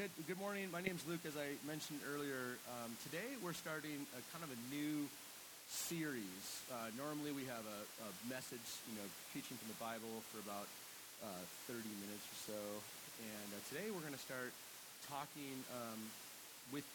good, good morning. My name is Luke. As I mentioned earlier, um, today we're starting a kind of a new series. Uh, normally we have a, a, message, you know, preaching from the Bible for about uh, 30 minutes or so. And uh, today we're going to start talking um, with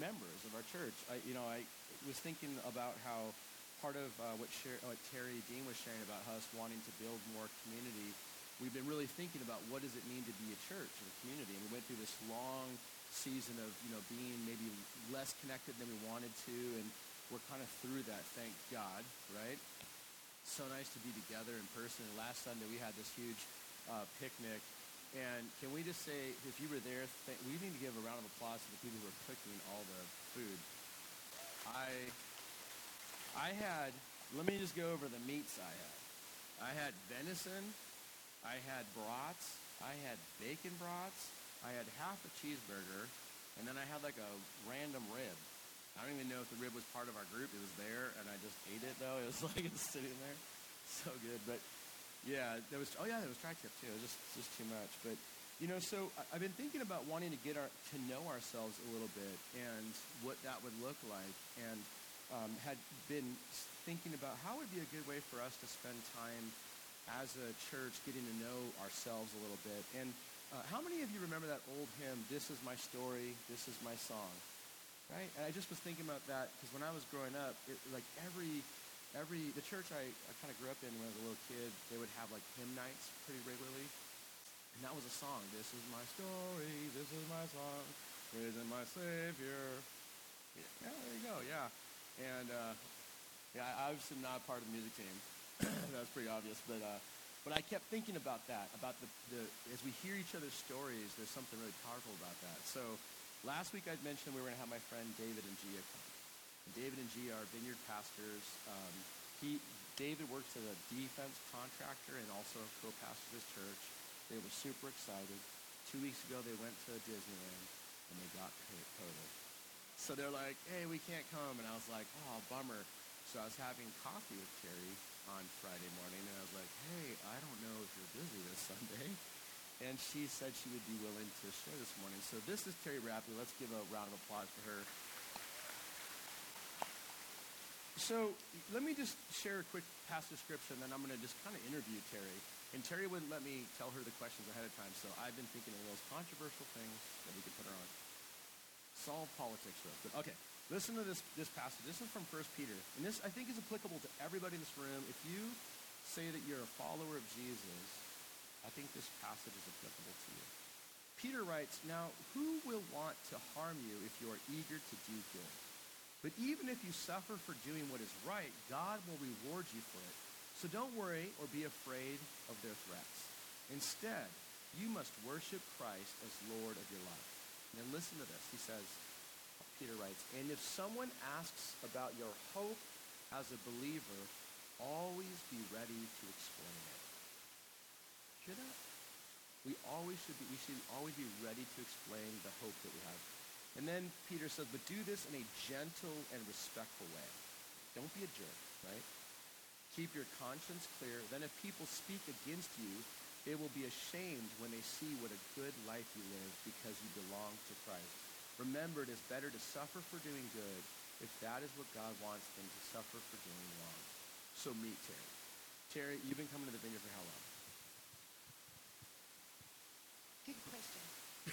members of our church. I, you know, I was thinking about how part of uh, what, what Terry Dean was sharing about us wanting to build more community we've been really thinking about what does it mean to be a church and a community. And we went through this long season of, you know, being maybe less connected than we wanted to, and we're kind of through that, thank God, right? So nice to be together in person. And last Sunday we had this huge uh, picnic. And can we just say, if you were there, th- we need to give a round of applause to the people who are cooking all the food. I, I had, let me just go over the meats I had. I had venison, I had brats. I had bacon brats. I had half a cheeseburger, and then I had like a random rib. I don't even know if the rib was part of our group. It was there, and I just ate it though. It was like it's sitting there, so good. But yeah, there was. Oh yeah, there was tri-tip too. It was just just too much. But you know, so I've been thinking about wanting to get our to know ourselves a little bit and what that would look like, and um, had been thinking about how would be a good way for us to spend time as a church getting to know ourselves a little bit. And uh, how many of you remember that old hymn, This is my story, this is my song? Right? And I just was thinking about that because when I was growing up, it, like every, every, the church I, I kind of grew up in when I was a little kid, they would have like hymn nights pretty regularly. And that was a song. This is my story, this is my song, praising my Savior. Yeah, there you go, yeah. And uh, yeah, I obviously not part of the music team. that was pretty obvious, but uh, but I kept thinking about that, about the, the as we hear each other's stories, there's something really powerful about that. So last week I'd mentioned we were going to have my friend David and Gia come. And David and Gia are vineyard pastors. Um, he David works as a defense contractor and also co-pastors his church. They were super excited. Two weeks ago they went to Disneyland and they got COVID. So they're like, hey, we can't come. And I was like, oh, bummer. So I was having coffee with Terry on Friday morning, and I was like, hey, I don't know if you're busy this Sunday. And she said she would be willing to share this morning. So this is Terry Rapley. Let's give a round of applause for her. So let me just share a quick passage scripture, and then I'm going to just kind of interview Terry. And Terry wouldn't let me tell her the questions ahead of time, so I've been thinking of those controversial things that we could put her on. Solve politics real quick. Okay, Listen to this, this passage. This is from 1 Peter. And this, I think, is applicable to everybody in this room. If you say that you're a follower of Jesus, I think this passage is applicable to you. Peter writes, Now, who will want to harm you if you are eager to do good? But even if you suffer for doing what is right, God will reward you for it. So don't worry or be afraid of their threats. Instead, you must worship Christ as Lord of your life. And listen to this. He says, Peter writes, and if someone asks about your hope as a believer, always be ready to explain it. Hear that? We always should be, we should always be ready to explain the hope that we have. And then Peter says, but do this in a gentle and respectful way. Don't be a jerk, right? Keep your conscience clear. Then if people speak against you, they will be ashamed when they see what a good life you live because you belong to Christ. Remember, it is better to suffer for doing good if that is what God wants than to suffer for doing wrong. So meet Terry. Terry, you've been coming to the vineyard for how long? Good question.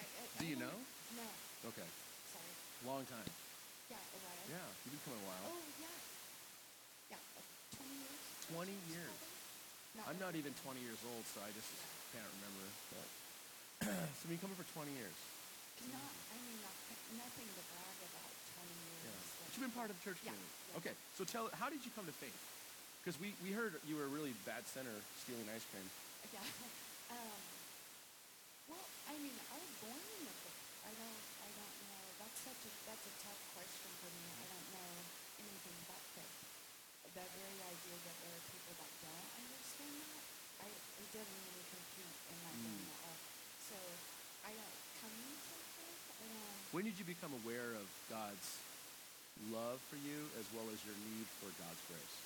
I, I, Do you know? No. Okay. Sorry. Long time. Yeah, a while. Yeah, you've been coming a while. Oh, yeah. Yeah, like 20 years. 20 years. Not I'm not even 20 years old, so I just can't remember. But so you've been coming for 20 years. Not, I mean, not, nothing to brag about 20 years. Yeah. But you've been part of the church yeah, community. Yeah. Okay, so tell, how did you come to faith? Because we, we heard you were a really bad sinner stealing ice cream. Yeah. Um, well, I mean, I was born in the. I don't, I don't know. That's such a, that's a tough question for me. When did you become aware of God's love for you as well as your need for God's grace?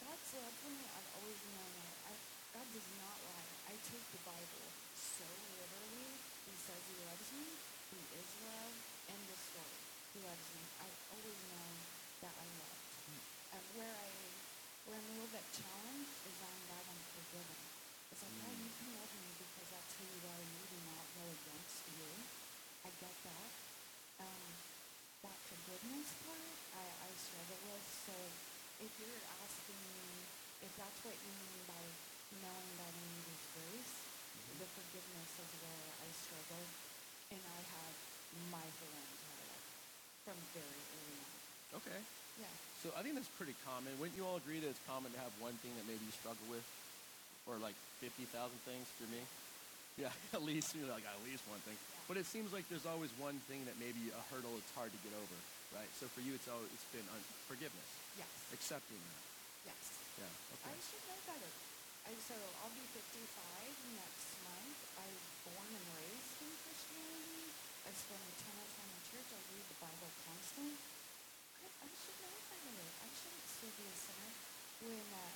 God's love for me, I've always known that. I, God does not lie. I take the Bible so literally. He says he loves me. He is love. End of story. He loves me. I've always known that I love. Mm. And where I where I'm a little bit challenged is I'm that unforgiving. It's like, God, you can love me because that's who you are and you do not go against you. I get that. Um, that forgiveness part, I, I struggle with. So if you're asking me if that's what you mean by knowing that I need His grace, the forgiveness is where I struggle, and I have my whole entire life from very early on. Okay. Yeah. So I think that's pretty common. Wouldn't you all agree that it's common to have one thing that maybe you struggle with, or like fifty thousand things for me? Yeah, at least you know, like at least one thing. But it seems like there's always one thing that maybe a hurdle it's hard to get over, right? So for you, it's always, it's been un- forgiveness, Yes. accepting that. Yes. Yeah. I Okay. should know better. I, so I'll be 55 next month. I was born and raised in Christianity. I spend a ton of time in church. I read the Bible constantly. I, I should know better. I shouldn't still be a sinner. When uh,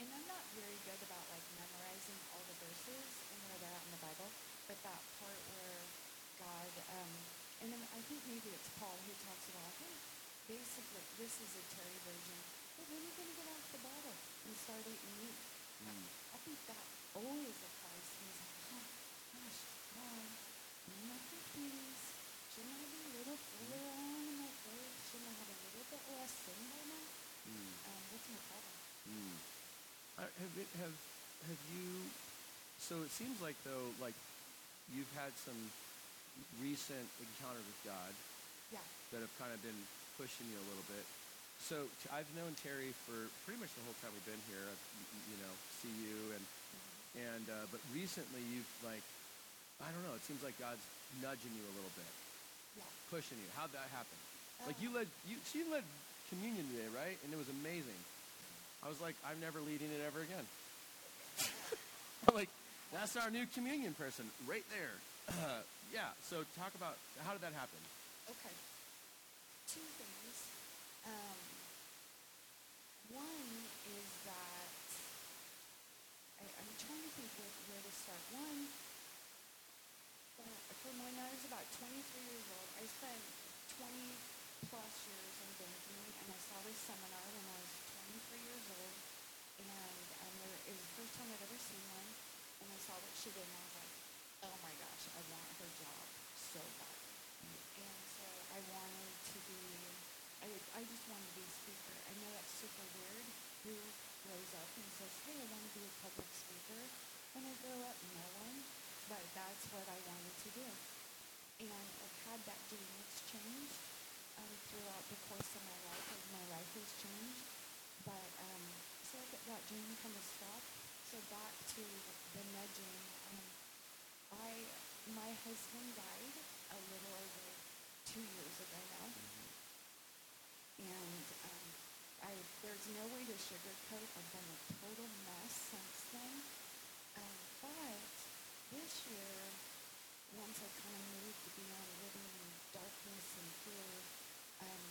and I'm not very good about like memorizing all the verses and where they're at in the Bible, but that part where God, um, and then I think maybe it's Paul who talks about, hey, basically this is a Terry version. Hey, when are you gonna get off the bottle and start eating meat? Mm. I think that always applies to me. It's like, oh, gosh, God, my fifties. Shouldn't I be a little further on in my faith? Shouldn't I have a little bit less sin by now? Mm. Um, what's my problem? Mm. Uh, have it, have have you? So it seems like though, like you've had some recent encounters with God Yeah. that have kind of been pushing you a little bit. So t- I've known Terry for pretty much the whole time we've been here. I've, you know, see you and and uh, but recently you've like, I don't know. It seems like God's nudging you a little bit, Yeah. pushing you. How'd that happen? Like you led you she led communion today, right? And it was amazing. I was like, I'm never leading it ever again. like, that's our new communion person right there. yeah. So talk about how did that happen? Okay. Two things. Um, one is that I, I'm trying to think where, where to start. One, uh, from when I was about 23 years old, I spent 20 plus years in banking, and I saw this seminar when I was 23 years old, and um, there, it was the first time I'd ever seen one, and I saw what she did, and I was like, oh my gosh, I want her job so bad. And so I wanted to be, I, I just wanted to be a speaker. I know that's super weird. Who grows up and says, hey, I want to be a public speaker? When I grow up, no one. But that's what I wanted to do. And I've had that dream. It's changed um, throughout the course of my life as my life has changed. But um, so that, that dream kind of stopped. So back to the nudging. Um, I my husband died a little over two years ago now, and um, I there's no way to sugarcoat. I've been a total mess since then. Um, but this year, once I kind of moved beyond living in darkness and fear, um,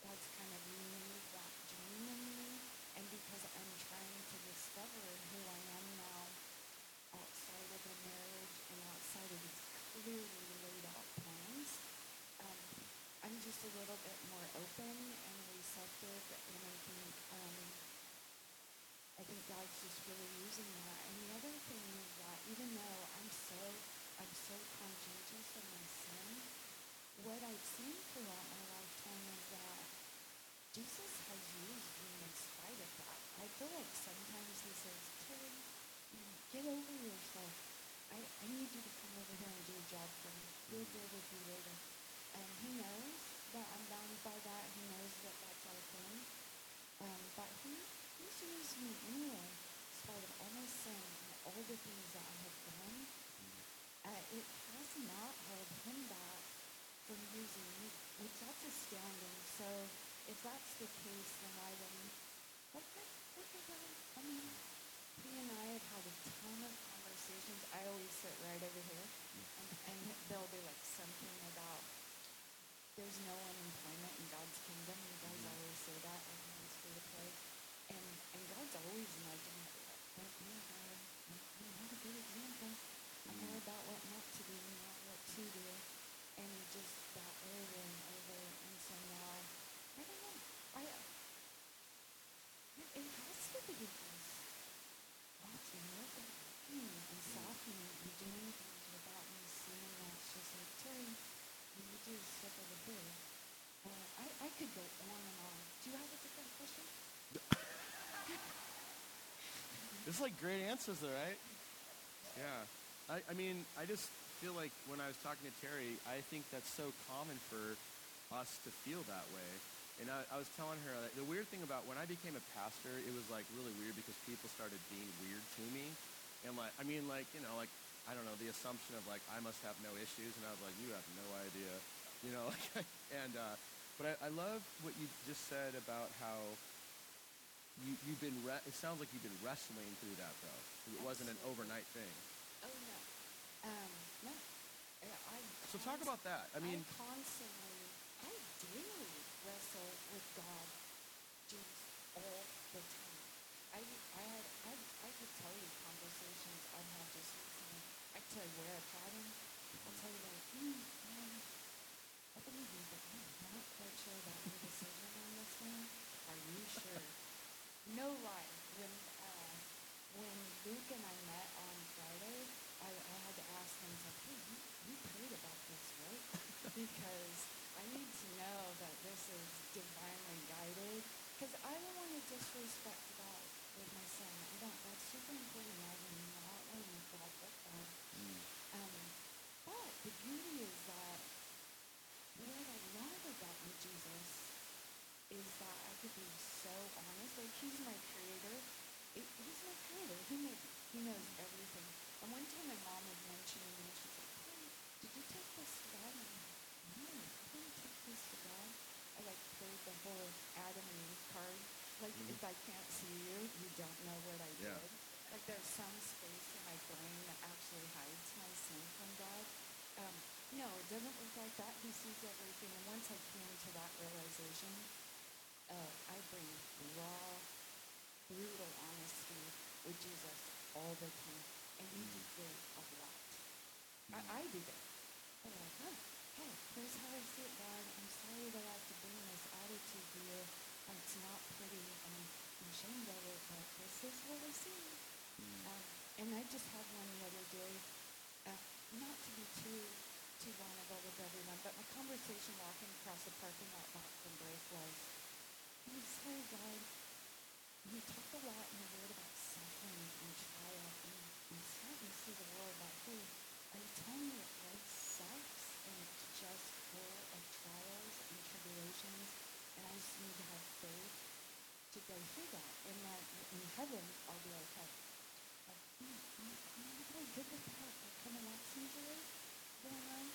God's kind of renewed that dream in me, and because I'm trying to discover who I am now outside of a marriage and outside of these clearly laid out plans, um, I'm just a little bit more open and receptive, and I think um, I think God's just really using that. And the other thing is that even though I'm so I'm so conscientious of my sin, what I've seen throughout my lifetime is that Jesus has used me in spite of that. I feel like sometimes he says, Terry, get over yourself. I, I need you to come over here and do a job for me. We'll deal with you later. And he knows that I'm bound by that. He knows that that's our thing. Um, but he, he's used me anyway, in spite of all my sin and all the things that I have done. Uh, it has not held him back from using me, which that's astounding. So if that's the case, then I wouldn't. Okay, okay. He and I have had a ton of conversations. I always sit right over here, and, and they'll be like something about there's no unemployment in God's kingdom. You guys always say that, it's free to play. And, and God's always nudging me, like, you have a good example. I know about what not to do, not what and you're doing things without me seeing that. It's just like, Terry, you need to step over here. Uh, I, I could go on and on. Do you have a different question? This is like great answers, though, right? Yeah. I, I mean, I just feel like when I was talking to Terry, I think that's so common for us to feel that way. And I, I was telling her that the weird thing about when I became a pastor, it was like really weird because people started being weird to me. And like, I mean, like, you know, like, I don't know, the assumption of like, I must have no issues. And I was like, you have no idea, you know, like, and, uh, but I, I love what you just said about how you, you've been, re- it sounds like you've been wrestling through that though. It wasn't an overnight thing. Oh, no. Um, no. I, I So talk about that. I mean, I constantly, I daily wrestle with God just all the time. I, I had, I, I could tell you conversations I've had just recently. I could tell you where I've had them. I'll tell you like, hmm, um, I believe you, but I'm not quite sure about your decision on this one. Are you sure? No lie. When, uh, when Luke and I met on Friday, I, I had to ask him, I like, hey, you, you prayed about this, right? because I need to know that this is divinely guided. Because I don't want to disrespect God with my son. I don't. That's super important. I do not want to with that. Um, but the beauty is that what I love about you, Jesus, is that I could be so honest. Like he's my creator. It, he's my creator. He made me. He knows everything. And one time my mom was mentioning me, she's like, hey, did you take this to God? And I'm like, no, I didn't take this to God. I like played the whole Adam and Eve card. Like if I can't see you, you don't know what I Yeah. did. Like there's some space in my brain that actually hides my sin from God. Um, no, it doesn't work like that. He sees everything. And once I came to that realization, uh, I bring raw, brutal honesty with Jesus all the time. And he deserves a lot. I, I do that. I'm like, huh, hey, here's how I see it, God. I'm sorry that I have to bring this attitude to you. and It's not pretty. and I'm ashamed of it, but this is what I see. Um, and I just had one the other day, uh, not to be too too vulnerable with everyone, but my conversation walking across the parking lot back from break was, I'm sorry, God, you talk a lot in the Word about suffering and trial, and I'm starting to see the world that, hey, are you telling me that life sucks and it's just full of trials and tribulations, and I just need to have faith to go through that, and that in heaven I'll be okay. Like, I'm, I'm not really good with that. Like, kind of want some joy going on.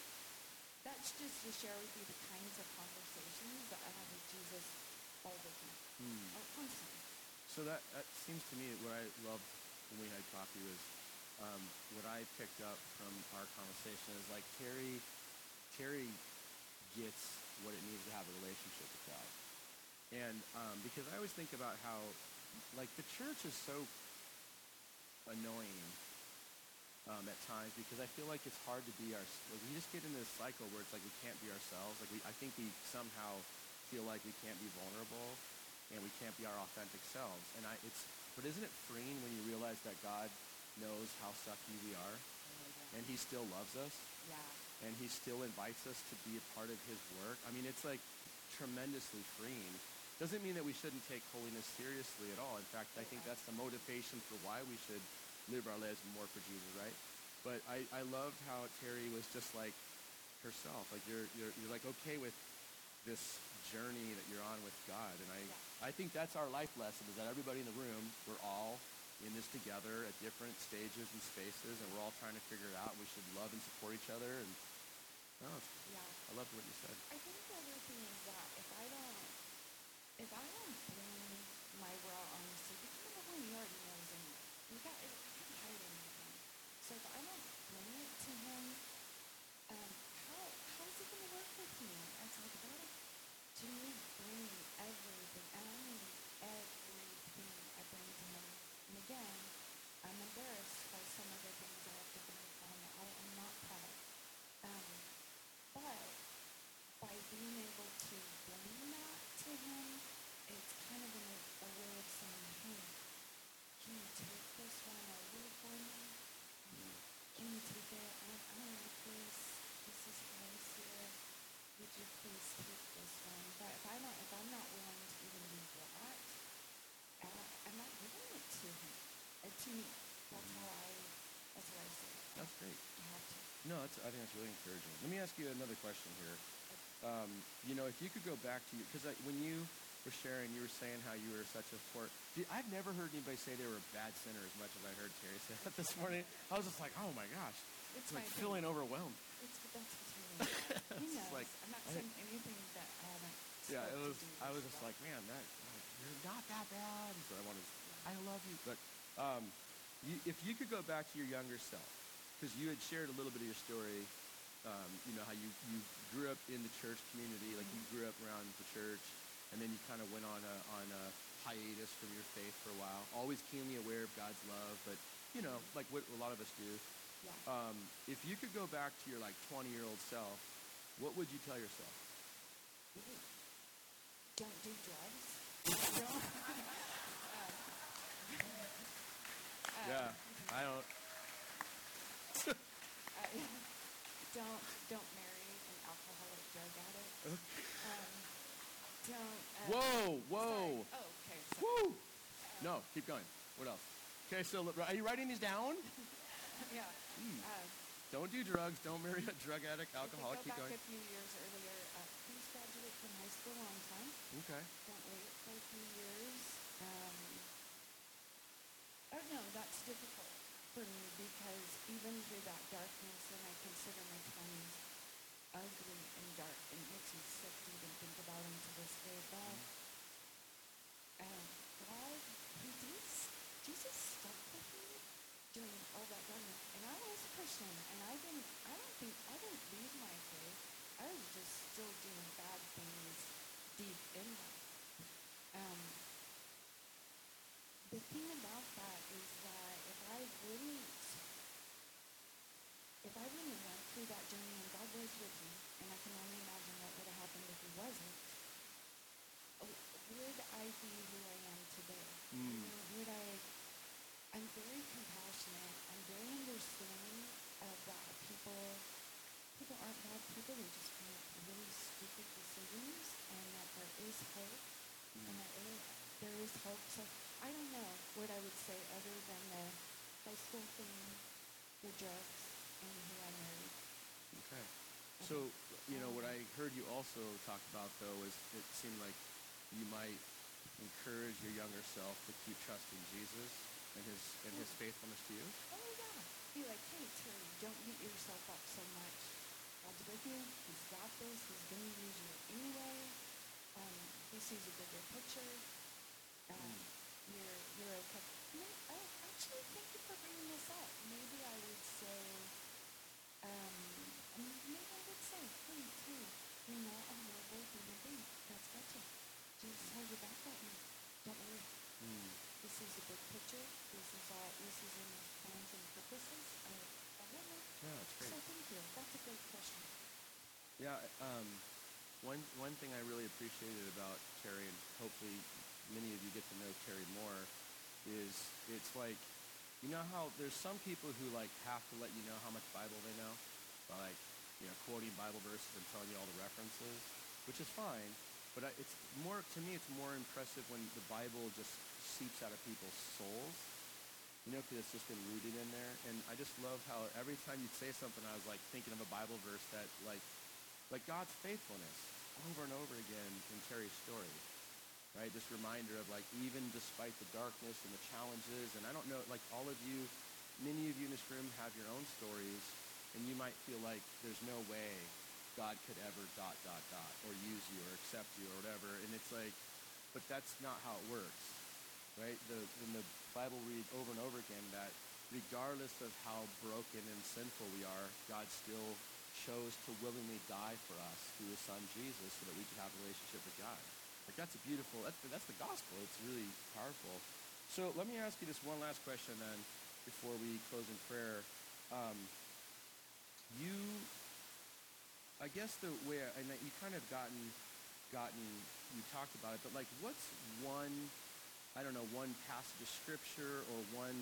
That's just to share with you the kinds of conversations that I have with Jesus all constantly. So that, that seems to me what I loved when we had coffee was um, what I picked up from our conversation is like Terry, Terry gets what it means to have a relationship with God. And um, because I always think about how, like, the church is so annoying um, at times because I feel like it's hard to be our. Like, we just get into this cycle where it's like we can't be ourselves. Like we, I think we somehow feel like we can't be vulnerable and we can't be our authentic selves. And I, it's. But isn't it freeing when you realize that God knows how sucky we are, and He still loves us, Yeah. and He still invites us to be a part of His work? I mean, it's like tremendously freeing. Doesn't mean that we shouldn't take holiness seriously at all. In fact, I think that's the motivation for why we should live our lives more for Jesus, right? But I, I loved how Terry was just like herself. Like you're, you're, you're like okay with this journey that you're on with God. And I, I think that's our life lesson is that everybody in the room, we're all in this together at different stages and spaces, and we're all trying to figure it out. We should love and support each other. And it's- Yeah. I loved what you said. I think the other thing is that if I don't, if I don't bring my raw honesty, because number one, he already knows anyway. You got, I can't hide anything. So if I don't bring it to him, um, how how is it going to work with me? It's like God, to me, bringing everything, and I mean everything I bring to him. And again, I'm embarrassed by some of the things I have to bring to him. I am not proud. Um, but by being able to bring that to him, it's kind of in a, a way of saying, hey, can you take this one over for me? That's great. You have to. No, that's, I think that's really encouraging. Let me ask you another question here. Um, you know, if you could go back to you, because when you were sharing, you were saying how you were such a sport. I've never heard anybody say they were a bad sinner as much as I heard Terry say that this morning. I was just like, oh my gosh, It's like my thing. feeling overwhelmed. It's that's between me. He It's knows. like, I'm not saying anything that I haven't. Yeah, it was. I was just like, man, that like, you're not that bad. So I wanted, I love you. But um, you, if you could go back to your younger self, because you had shared a little bit of your story. Um, you know how you, you grew up in the church community, like you grew up around the church, and then you kind of went on a on a hiatus from your faith for a while. Always keenly aware of God's love, but you know, like what a lot of us do. Yeah. Um, if you could go back to your like 20 year old self, what would you tell yourself? Don't do drugs. Don't. yeah, I don't. Uh, don't don't marry an alcoholic drug addict. Um, don't. Uh, Whoa, sorry. whoa. Oh, okay. Sorry. Woo! No, keep going. What else? Okay, so are you writing these down? Yeah. Uh, Don't do drugs. Don't marry a drug addict, alcoholic. Keep back going. a few years earlier, uh, please graduate from high school on time. Okay. Don't wait for a few years. Um, oh no, that's difficult for me because even through that darkness, and I consider my twenties ugly and dark, and makes me sick to even think about them to this day. But um, God, He did. Jesus stuck with me during all that darkness, and I was a Christian, and I didn't. I don't think I didn't leave my faith. I was just still doing bad things deep in that. Um, the thing about that is that if I wouldn't, if I wouldn't through that journey and God was with me, and I can only imagine what would have happened if He wasn't, would I be who I am today? Mm. Would I? I'm very compassionate. I'm very understanding of that people. People aren't bad people. They just make really stupid decisions, and that there is hope, and that there is, there is hope. So I don't know what I would say other than the high school thing, the drugs, and who I married. Okay. So, you know, what I heard you also talk about, though, is it seemed like you might encourage your younger self to keep trusting Jesus and his and his faithfulness to you. Oh yeah. Be like, hey Terry, don't beat yourself up so much. God's with you. He's got this. He's going to use you anyway. Um, he sees a bigger picture. Um, you're you're okay. May, oh, actually, thank you for bringing this up. Maybe I would say, um, hey, hey, you're not a human being. God's. Jesus back. Don't worry. This is big picture. This is all. This is in plans and purposes. Yeah, that's So thank you. That's a great question. Yeah, um, one one thing I really appreciated about Terry, and hopefully many of you get to know Terry more, is it's like, you know how there's some people who like have to let you know how much Bible they know like, you know, quoting Bible verses and telling you all the references, which is fine. But it's more to me, it's more impressive when the Bible just seeps out of people's souls. You know, because it's just been rooted in there. And I just love how every time you'd say something, I was like thinking of a Bible verse that like like God's faithfulness over and over again in Terry's story. Right? This reminder of like even despite the darkness and the challenges, and I don't know, like all of you, many of you in this room have your own stories, and you might feel like there's no way God could ever dot dot dot or use you or accept you or whatever. And it's like, but that's not how it works. Right? The in the Bible reads over and over again that regardless of how broken and sinful we are, God still chose to willingly die for us through his son Jesus so that we could have a relationship with God. Like that's a beautiful that's the, that's the gospel. It's really powerful. So let me ask you this one last question then before we close in prayer. Um, you I guess the way and you kind of gotten gotten you talked about it, but like what's one I don't know, one passage of scripture or one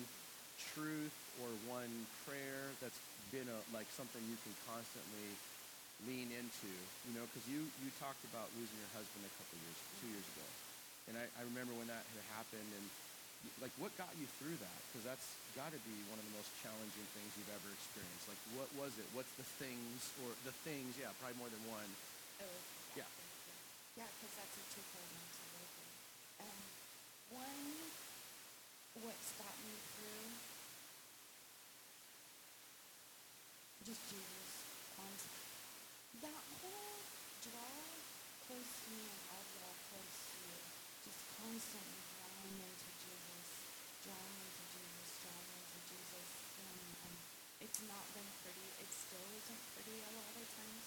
truth or one prayer that's been a, like something you can constantly lean into, you know, because you, you talked about losing your husband a couple years, two years ago. And I, I remember when that had happened and, like what got you through that? Because that's got to be one of the most challenging things you've ever experienced. Like what was it? What's the things or the things? Yeah, probably more than one. Oh, Yeah. Yeah, because that's a answer right there. Um, one, what's got me through, just Jesus, constant. That whole draw close to me and I'll draw close to you. Just constantly drawing into Jesus, drawing into Jesus, drawing into Jesus. And um, it's not been pretty. It still isn't pretty a lot of times.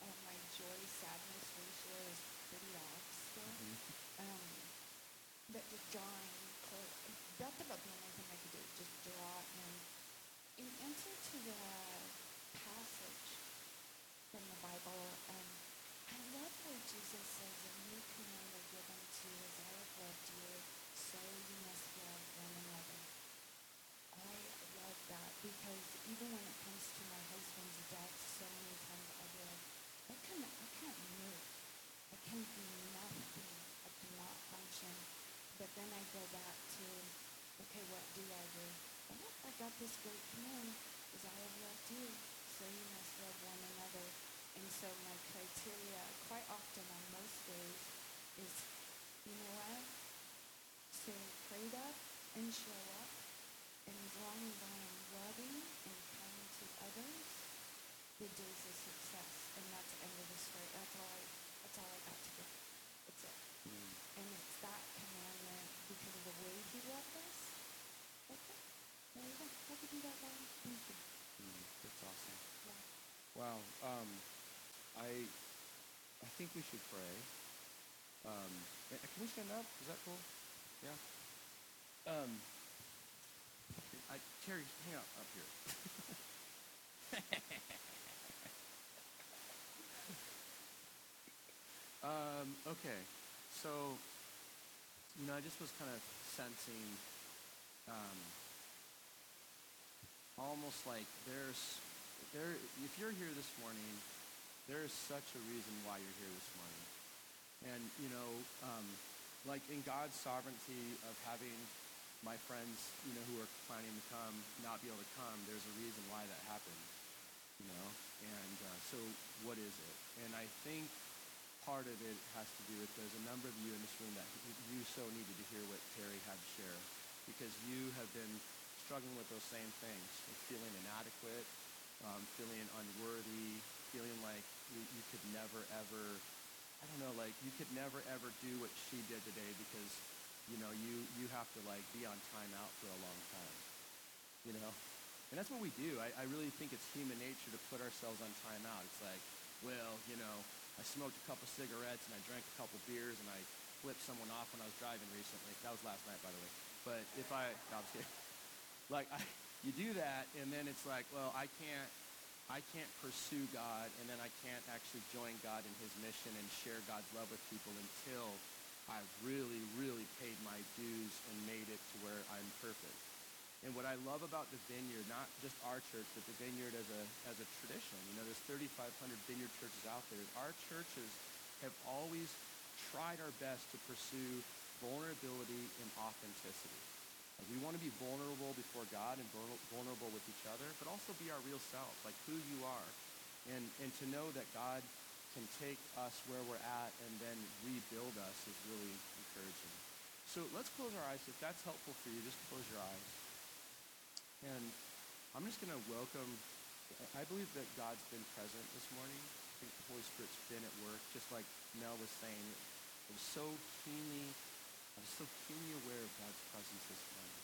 Um, my joy, sadness ratio is pretty off still. Um, but just drawing. That's about the only thing I could do. Just draw in. In answer to the passage from the Bible, um, I love where Jesus says, "A new command I give unto you, as I have loved you, so you must love one another." I love that because even when it comes to my husband's death, so many times I'll be like, I can I can't move. I can do nothing. I cannot function. But then I go back to, okay, what do I do? Oh, I got this great command, is I have loved you, so you must love one another. And so my criteria, quite often on most days, is, you know what? Stay prayed up and show up. And as long as I am loving and kind to others, the day's a success. And that's the end of the story. That's all I that's all I got to give. It's it. And it's that commandment because of the way he loved us. Okay. There you go. I could do that one. Thank you. Mm, that's awesome. Yeah. Wow. Um, I I think we should pray. Um, can we stand up? Is that cool? Yeah. Um, I, Terry, hang out up here. um, okay. So, you know, I just was kind of sensing um, almost like there's there if you're here this morning there is such a reason why you're here this morning and you know um, like in god's sovereignty of having my friends you know who are planning to come not be able to come there's a reason why that happened you know and uh, so what is it and i think part of it has to do with there's a number of you in this room that you so needed to hear what terry had to share because you have been struggling with those same things, like feeling inadequate, um, feeling unworthy, feeling like you, you could never ever, I don't know, like you could never ever do what she did today because, you know, you, you have to like be on timeout for a long time, you know? And that's what we do. I, I really think it's human nature to put ourselves on timeout. It's like, well, you know, I smoked a couple cigarettes and I drank a couple beers and I flipped someone off when I was driving recently. That was last night, by the way. But if I, no, I'm kidding. Like, I, you do that, and then it's like, well, I can't, I can't pursue God, and then I can't actually join God in His mission and share God's love with people until I've really, really paid my dues and made it to where I'm perfect. And what I love about the Vineyard, not just our church, but the Vineyard as a as a tradition, you know, there's 3,500 Vineyard churches out there. Our churches have always tried our best to pursue vulnerability and authenticity. Like, we want to be vulnerable before God and vulnerable with each other, but also be our real selves, like who you are. And, and to know that God can take us where we're at and then rebuild us is really encouraging. So let's close our eyes. If that's helpful for you, just close your eyes. And I'm just going to welcome, I believe that God's been present this morning. I think the Holy Spirit's been at work, just like Mel was saying. I was so keenly I'm so keenly aware of God's presence this morning.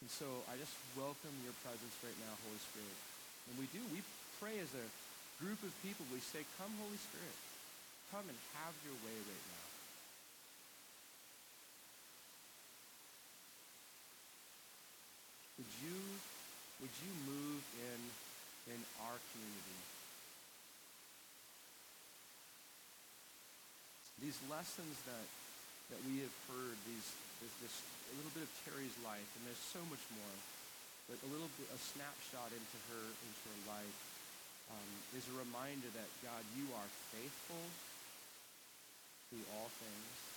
And so I just welcome your presence right now, Holy Spirit. And we do, we pray as a group of people. We say, come, Holy Spirit. Come and have your way right now. Would you, would you move in, in our community? These lessons that that we have heard these this, this a little bit of Terry's life, and there's so much more. But a little bit a snapshot into her into her life um, is a reminder that God, you are faithful through all things.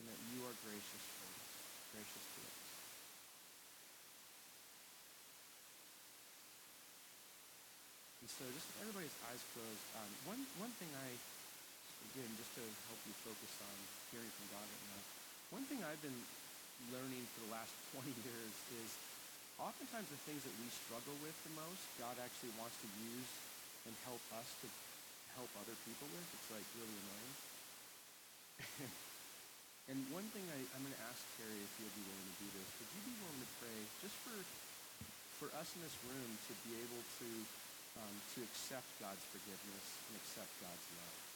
and that you are gracious gracious to us. And so just with everybody's eyes closed, um, one, one thing I, again, just to help you focus on hearing from God right now, one thing I've been learning for the last 20 years is oftentimes the things that we struggle with the most, God actually wants to use and help us to help other people with. It's like really annoying. and one thing I, I'm going to ask Terry if you'll be willing to do this. Would you be willing to pray just for for us in this room to be able to um, to accept God's forgiveness and accept God's love?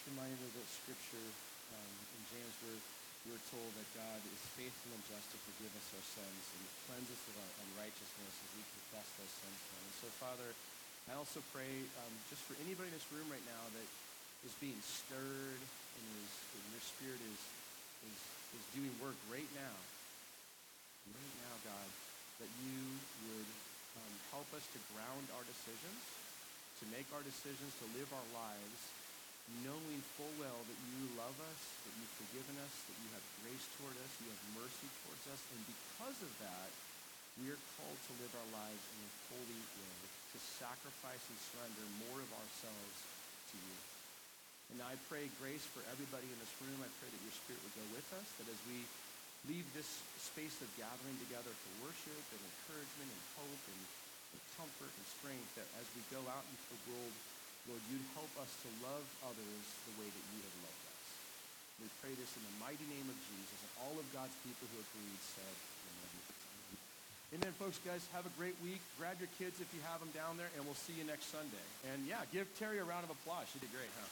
Just reminded of that scripture um, in James where we're told that God is faithful and just to forgive us our sins and cleanse us of our unrighteousness as we confess those sins to Him. And so, Father, I also pray um, just for anybody in this room right now that is being stirred and is and your spirit is is is doing work right now, right now, God, that you would um, help us to ground our decisions, to make our decisions, to live our lives knowing full well that you love us, that you've forgiven us, that you have grace toward us, you have mercy towards us, and because of that, we are called to live our lives in a holy way, to sacrifice and surrender more of ourselves to you. And I pray grace for everybody in this room. I pray that your spirit would go with us, that as we leave this space of gathering together for worship and encouragement and hope and, and comfort and strength, that as we go out into the world, Lord, you'd help us to love others the way that you have loved us. We pray this in the mighty name of Jesus. And all of God's people who agreed said, Amen. Amen, folks, guys. Have a great week. Grab your kids if you have them down there, and we'll see you next Sunday. And yeah, give Terry a round of applause. She did great, huh?